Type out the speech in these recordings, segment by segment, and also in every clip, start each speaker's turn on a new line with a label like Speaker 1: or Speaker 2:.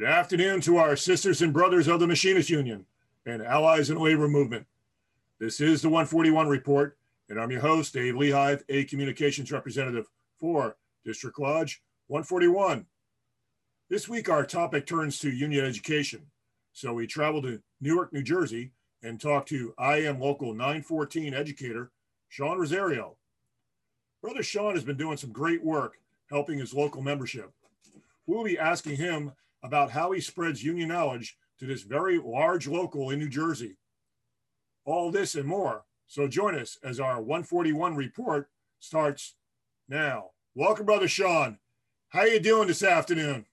Speaker 1: Good afternoon to our sisters and brothers of the Machinists Union and allies in the labor movement. This is the 141 report, and I'm your host, Dave Lehigh, a communications representative for District Lodge 141. This week, our topic turns to union education. So we traveled to Newark, New Jersey, and talked to IAM Local 914 educator Sean Rosario. Brother Sean has been doing some great work helping his local membership. We'll be asking him about how he spreads union knowledge to this very large local in New Jersey. All this and more. So join us as our 141 report starts now. Welcome, Brother Sean. How you doing this afternoon?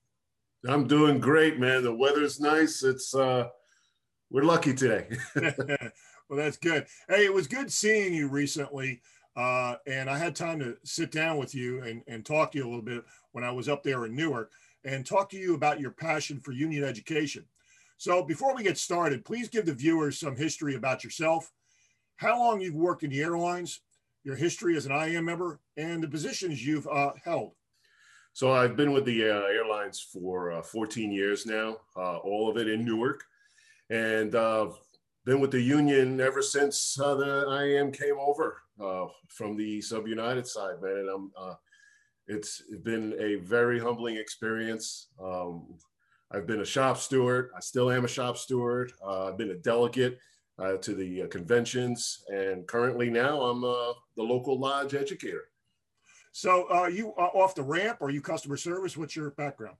Speaker 2: I'm doing great, man. The weather's nice. It's uh we're lucky today.
Speaker 1: well, that's good. Hey, it was good seeing you recently. Uh, and I had time to sit down with you and, and talk to you a little bit when I was up there in Newark and talk to you about your passion for union education. So before we get started, please give the viewers some history about yourself, how long you've worked in the airlines, your history as an IAM member, and the positions you've uh, held.
Speaker 2: So I've been with the uh, airlines for uh, 14 years now, uh, all of it in Newark, and uh, been with the union ever since uh, the IAM came over from the Sub United side, man. And I'm it's been a very humbling experience. Um, I've been a shop steward. I still am a shop steward. Uh, I've been a delegate uh, to the uh, conventions, and currently now I'm uh, the local lodge educator.
Speaker 1: So, are uh, you uh, off the ramp? Or are you customer service? What's your background?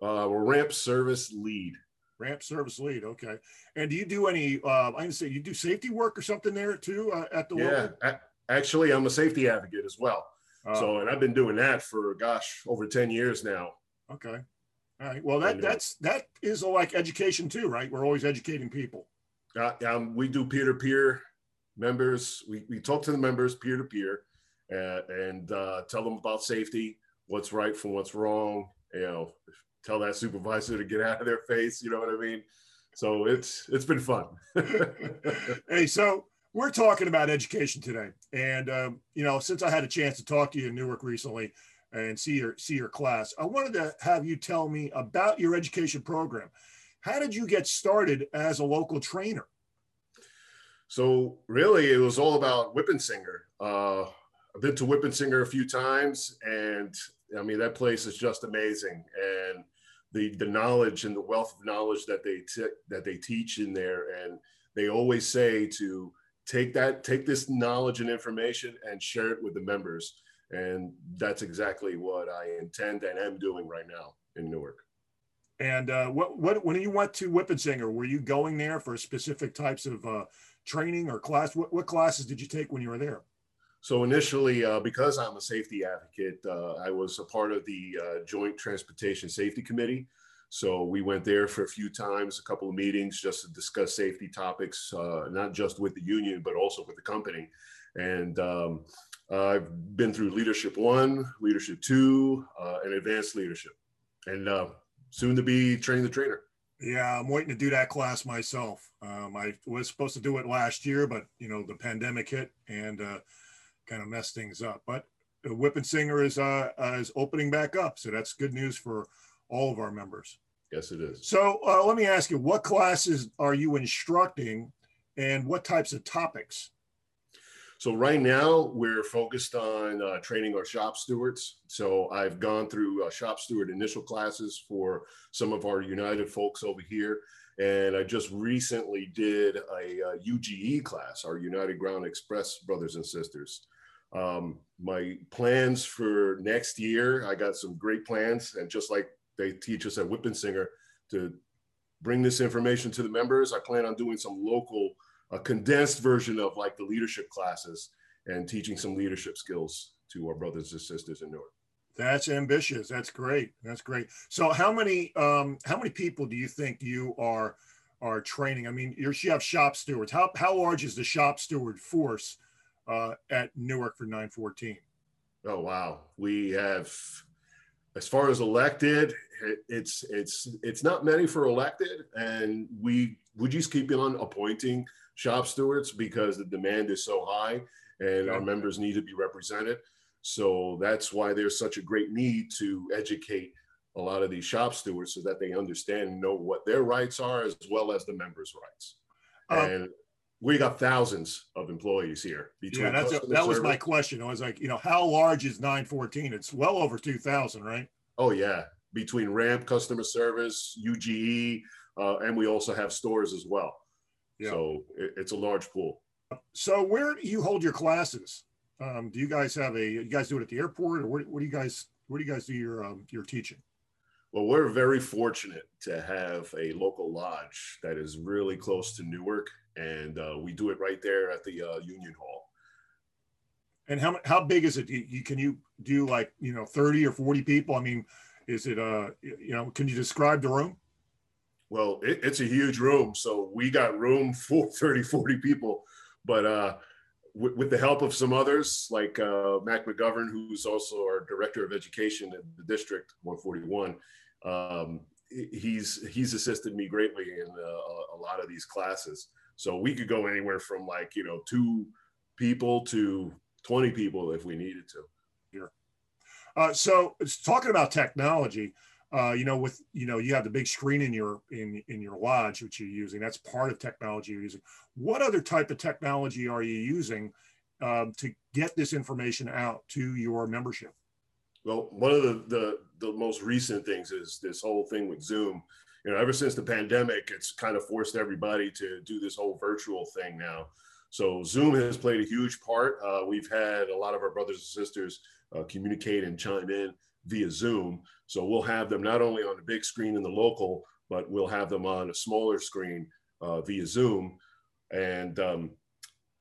Speaker 2: we're ramp service lead.
Speaker 1: Ramp service lead. Okay. And do you do any? I can say you do safety work or something there too at the
Speaker 2: yeah.
Speaker 1: local?
Speaker 2: Actually, I'm a safety advocate as well. Uh, so, and I've been doing that for gosh, over 10 years now.
Speaker 1: Okay. All right. Well, that, that's, that is like education too, right? We're always educating people.
Speaker 2: Uh, um, we do peer to peer members. We, we talk to the members peer to peer and uh, tell them about safety, what's right from what's wrong. You know, tell that supervisor to get out of their face. You know what I mean? So it's it's been fun.
Speaker 1: hey, so we're talking about education today, and um, you know, since I had a chance to talk to you in Newark recently and see your see your class, I wanted to have you tell me about your education program. How did you get started as a local trainer?
Speaker 2: So really, it was all about Winpisinger. Uh, I've been to Winpisinger a few times, and I mean that place is just amazing, and the the knowledge and the wealth of knowledge that they t- that they teach in there, and they always say to take that take this knowledge and information and share it with the members and that's exactly what i intend and am doing right now in newark
Speaker 1: and uh, what, what when you went to Winpisinger, were you going there for specific types of uh, training or class? What, what classes did you take when you were there?
Speaker 2: So initially, uh, because I'm a safety advocate, uh, I was a part of the uh, Joint Transportation Safety Committee. So we went there for a few times, a couple of meetings just to discuss safety topics, uh, not just with the union, but also with the company. And um, I've been through Leadership One, Leadership Two, uh, and Advanced Leadership, and uh, soon to be Train the Trainer.
Speaker 1: Yeah, I'm waiting to do that class myself. Um, I was supposed to do it last year, but you know the pandemic hit and uh, kind of messed things up. But Winpisinger is uh, is opening back up, so that's good news for all of our members.
Speaker 2: Yes, it is.
Speaker 1: So uh, let me ask you, what classes are you instructing and what types of topics?
Speaker 2: So right now we're focused on uh, training our shop stewards. So I've gone through uh, shop steward initial classes for some of our United folks over here. And I just recently did a, a UGE class, our United Ground Express brothers and sisters. Um, my plans for next year, I got some great plans. And just like they teach us at Winpisinger to bring this information to the members. I plan on doing some local, a condensed version of like the leadership classes and teaching some leadership skills to our brothers and sisters in Newark.
Speaker 1: That's ambitious. That's great. That's great. So how many um, how many people do you think you are are training? I mean, you're, you have shop stewards. How how large is the shop steward force uh, at Newark for 914?
Speaker 2: Oh wow, we have as far as elected, it's it's it's not many for elected, and we we just keep on appointing shop stewards because the demand is so high, and our members need to be represented. So that's why there's such a great need to educate a lot of these shop stewards so that they understand and know what their rights are as well as the members' rights. Um, and we got thousands of employees here.
Speaker 1: yeah, that's a, that was my question. I was like, you know, how large is 914? It's well over 2,000, right?
Speaker 2: Oh yeah, between Ramp customer service, UGE, uh, and we also have stores as well. Yeah. So it, it's a large pool.
Speaker 1: So where do you hold your classes? Um, do you guys have a? You guys do it at the airport, or what, what do you guys? Where do you guys do your um, your teaching?
Speaker 2: Well, we're very fortunate to have a local lodge that is really close to Newark, and uh, we do it right there at the uh, Union Hall.
Speaker 1: And how how big is it? You, can you do like you know thirty or forty people? I mean, is it uh you know can you describe the room?
Speaker 2: Well, it, it's a huge room, so we got room for 30, 40 people, but uh, with, with the help of some others like uh, Mac McGovern, who's also our director of education at the district 141 um, he's he's assisted me greatly in uh, a lot of these classes. So we could go anywhere from like you know two people to twenty people if we needed to.
Speaker 1: Sure. Uh, so talking about technology, uh, you know, with you know, you have the big screen in your in in your lodge which you're using. That's part of technology you're using. What other type of technology are you using um, to get this information out to your membership?
Speaker 2: Well, one of the, the, the most recent things is this whole thing with Zoom. You know, ever since the pandemic, it's kind of forced everybody to do this whole virtual thing now. So Zoom has played a huge part. Uh, we've had a lot of our brothers and sisters uh, communicate and chime in via Zoom. So we'll have them not only on the big screen in the local, but we'll have them on a smaller screen uh, via Zoom. And um,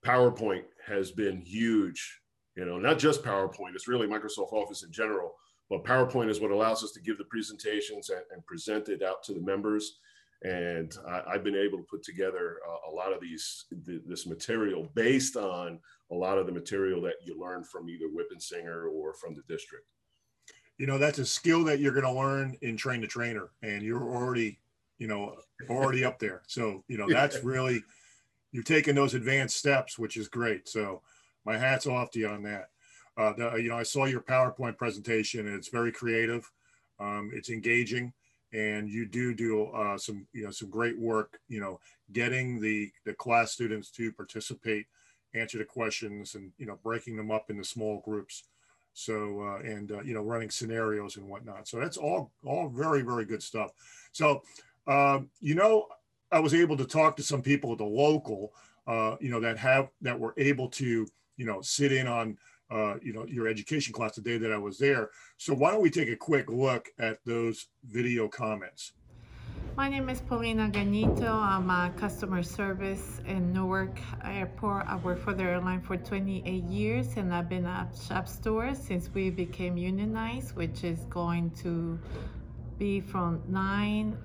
Speaker 2: PowerPoint has been huge you know, not just PowerPoint, it's really Microsoft Office in general, but PowerPoint is what allows us to give the presentations and, and present it out to the members. And I, have been able to put together uh, a lot of these, th this material based on a lot of the material that you learn from either Singer or from the district.
Speaker 1: You know, that's a skill that you're going to learn in train the trainer and you're already, you know, already up there. So, you know, that's really, you're taking those advanced steps, which is great. So, my hat's off to you on that. Uh, the, you know, I saw your PowerPoint presentation, and it's very creative. Um, it's engaging, and you do do uh, some, you know, some great work. You know, getting the the class students to participate, answer the questions, and you know, breaking them up into small groups. So, uh, and uh, you know, running scenarios and whatnot. So that's all all very very good stuff. So, um, you know, I was able to talk to some people at the local, uh, you know, that have that were able to you know, sit in on, uh, you know, your education class the day that I was there. So why don't we take a quick look at those video comments?
Speaker 3: My name is Paulina Ganito. I'm a customer service in Newark Airport. I worked for the airline for 28 years and I've been a shop steward since we became unionized, which is going to be from nine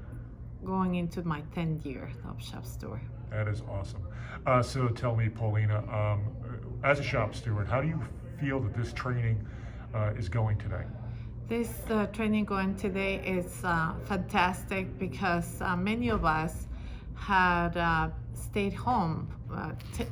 Speaker 3: going into my 10th year of shop steward.
Speaker 4: That is awesome. Uh, so tell me, Paulina, um, as a shop steward, how do you feel that this training uh, is going today?
Speaker 3: This uh, training going today is uh, fantastic because uh, many of us had uh, stayed home,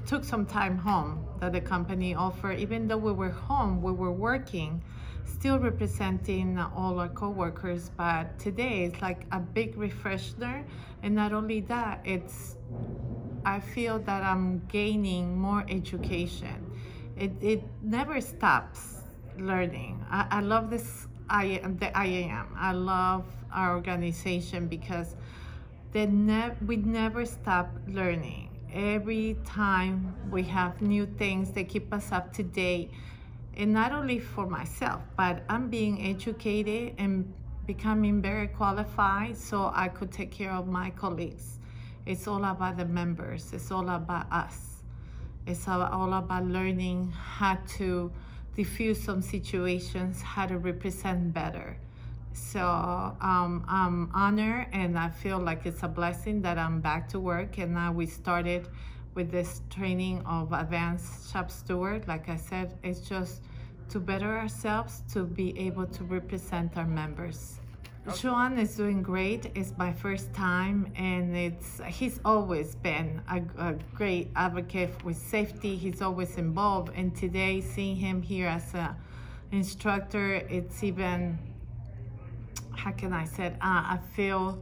Speaker 3: took some time home that the company offered. Even though we were home, we were working, still representing all our coworkers. But today it's like a big refresher, and not only that, it's I feel that I'm gaining more education. It, it never stops learning. I, I love this I the IAM. I love our organization because they ne- we never stop learning. Every time we have new things that keep us up to date. And not only for myself, but I'm being educated and becoming very qualified so I could take care of my colleagues. It's all about the members. It's all about us. It's all about learning how to diffuse some situations, how to represent better. So um, I'm honored and I feel like it's a blessing that I'm back to work. And now we started with this training of advanced shop steward. Like I said, it's just to better ourselves, to be able to represent our members. Sean is doing great. It's my first time, and it's he's always been a, a, great advocate with safety. He's always involved, and today seeing him here as a instructor, it's even how can I say? It? Uh, I feel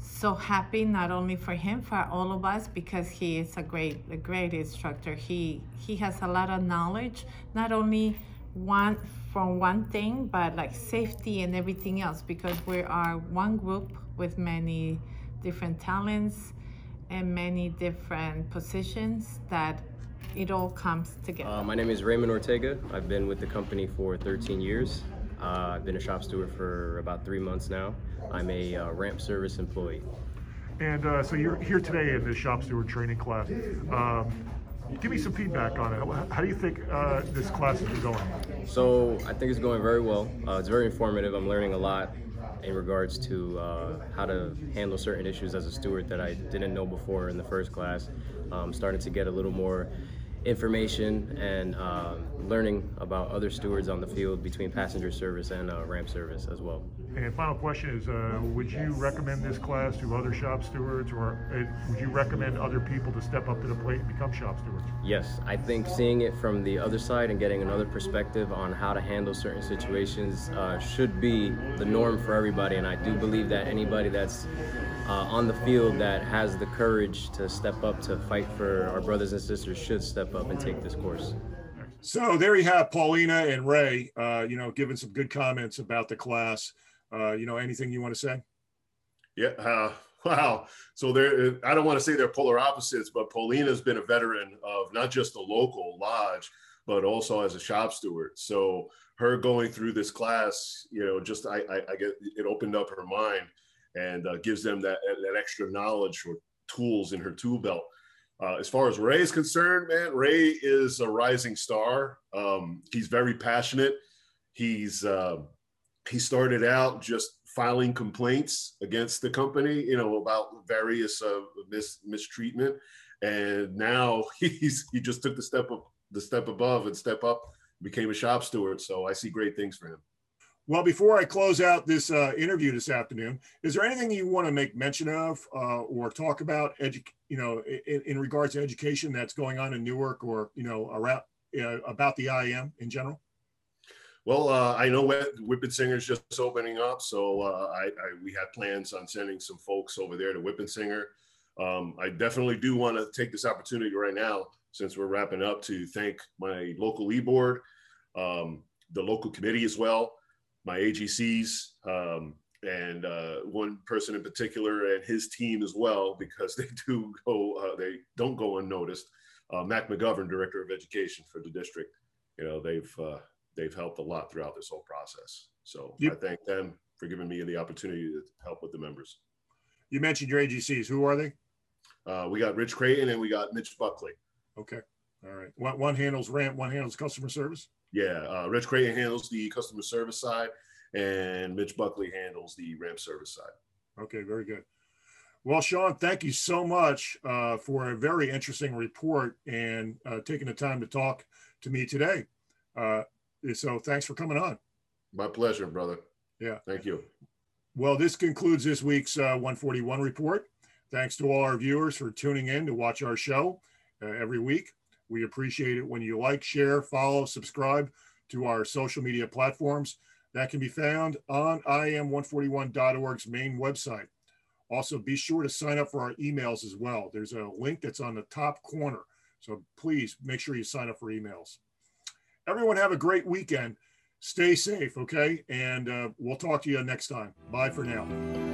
Speaker 3: so happy not only for him, for all of us, because he is a great, a great instructor. He he has a lot of knowledge, not only one from one thing, but like safety and everything else, because we are one group with many different talents and many different positions that it all comes together. Uh,
Speaker 5: my name is Raymond Ortega. I've been with the company for 13 years. Uh, I've been a shop steward for about three months now. I'm a uh, ramp service employee.
Speaker 4: And uh, so you're here today in this shop steward training class. Um, give me some feedback on it. How do you think uh, this class is going?
Speaker 5: So I think it's going very well. Uh, it's very informative. I'm learning a lot in regards to uh, how to handle certain issues as a steward that I didn't know before in the first class. Um, starting to get a little more information and uh, learning about other stewards on the field between passenger service and uh, ramp service as well.
Speaker 4: And final question is, uh, would you recommend this class to other shop stewards or uh, would you recommend other people to step up to the plate and become shop stewards?
Speaker 5: Yes, I think seeing it from the other side and getting another perspective on how to handle certain situations uh, should be the norm for everybody. And I do believe that anybody that's uh, on the field that has the courage to step up to fight for our brothers and sisters should step up and take this course.
Speaker 1: So there you have Paulina and Ray, uh, you know, giving some good comments about the class. Uh, you know, anything you want to say?
Speaker 2: Yeah. Uh, wow. So there, I don't want to say they're polar opposites, but Paulina's been a veteran of not just the local lodge, but also as a shop steward. So her going through this class, you know, just I, I, I get it opened up her mind and uh, gives them that, that extra knowledge or tools in her tool belt. Uh, as far as Ray is concerned, man, Ray is a rising star. Um, he's very passionate. He's uh, he started out just filing complaints against the company, you know, about various uh, mis- mistreatment, and now he's he just took the step of the step above and step up, became a shop steward. So I see great things for him.
Speaker 1: Well, before I close out this uh, interview this afternoon, is there anything you want to make mention of uh, or talk about, edu- you know, in, in, regards to education that's going on in Newark or you know around uh, about the IAM in general?
Speaker 2: Well, uh, I know Winpisinger's just opening up, so uh, I, I, we had plans on sending some folks over there to Winpisinger. Um, I definitely do want to take this opportunity right now, since we're wrapping up, to thank my local e-board, um, the local committee as well my AGCs, um, and uh, one person in particular and his team as well, because they do go, uh, they don't go unnoticed. Uh, Mac McGovern, Director of Education for the district, you know, they've uh, they've helped a lot throughout this whole process. So yep. I thank them for giving me the opportunity to help with the members.
Speaker 1: You mentioned your AGCs. Who are they?
Speaker 2: Uh, we got Rich Creighton and we got Mitch Buckley.
Speaker 1: Okay. All right. One, one handles ramp, one handles customer service.
Speaker 2: Yeah, uh, Rich Creighton handles the customer service side, and Mitch Buckley handles the ramp service side.
Speaker 1: Okay, very good. Well, Sean, thank you so much uh, for a very interesting report and uh, taking the time to talk to me today. Uh, so, thanks for coming on.
Speaker 2: My pleasure, brother.
Speaker 1: Yeah.
Speaker 2: Thank you.
Speaker 1: Well, this concludes this week's uh, 141 report. Thanks to all our viewers for tuning in to watch our show uh, every week. We appreciate it when you like, share, follow, subscribe to our social media platforms. That can be found on IAM141.org's main website. Also, be sure to sign up for our emails as well. There's a link that's on the top corner. So please make sure you sign up for emails. Everyone have a great weekend. Stay safe, okay? And uh, we'll talk to you next time. Bye for now.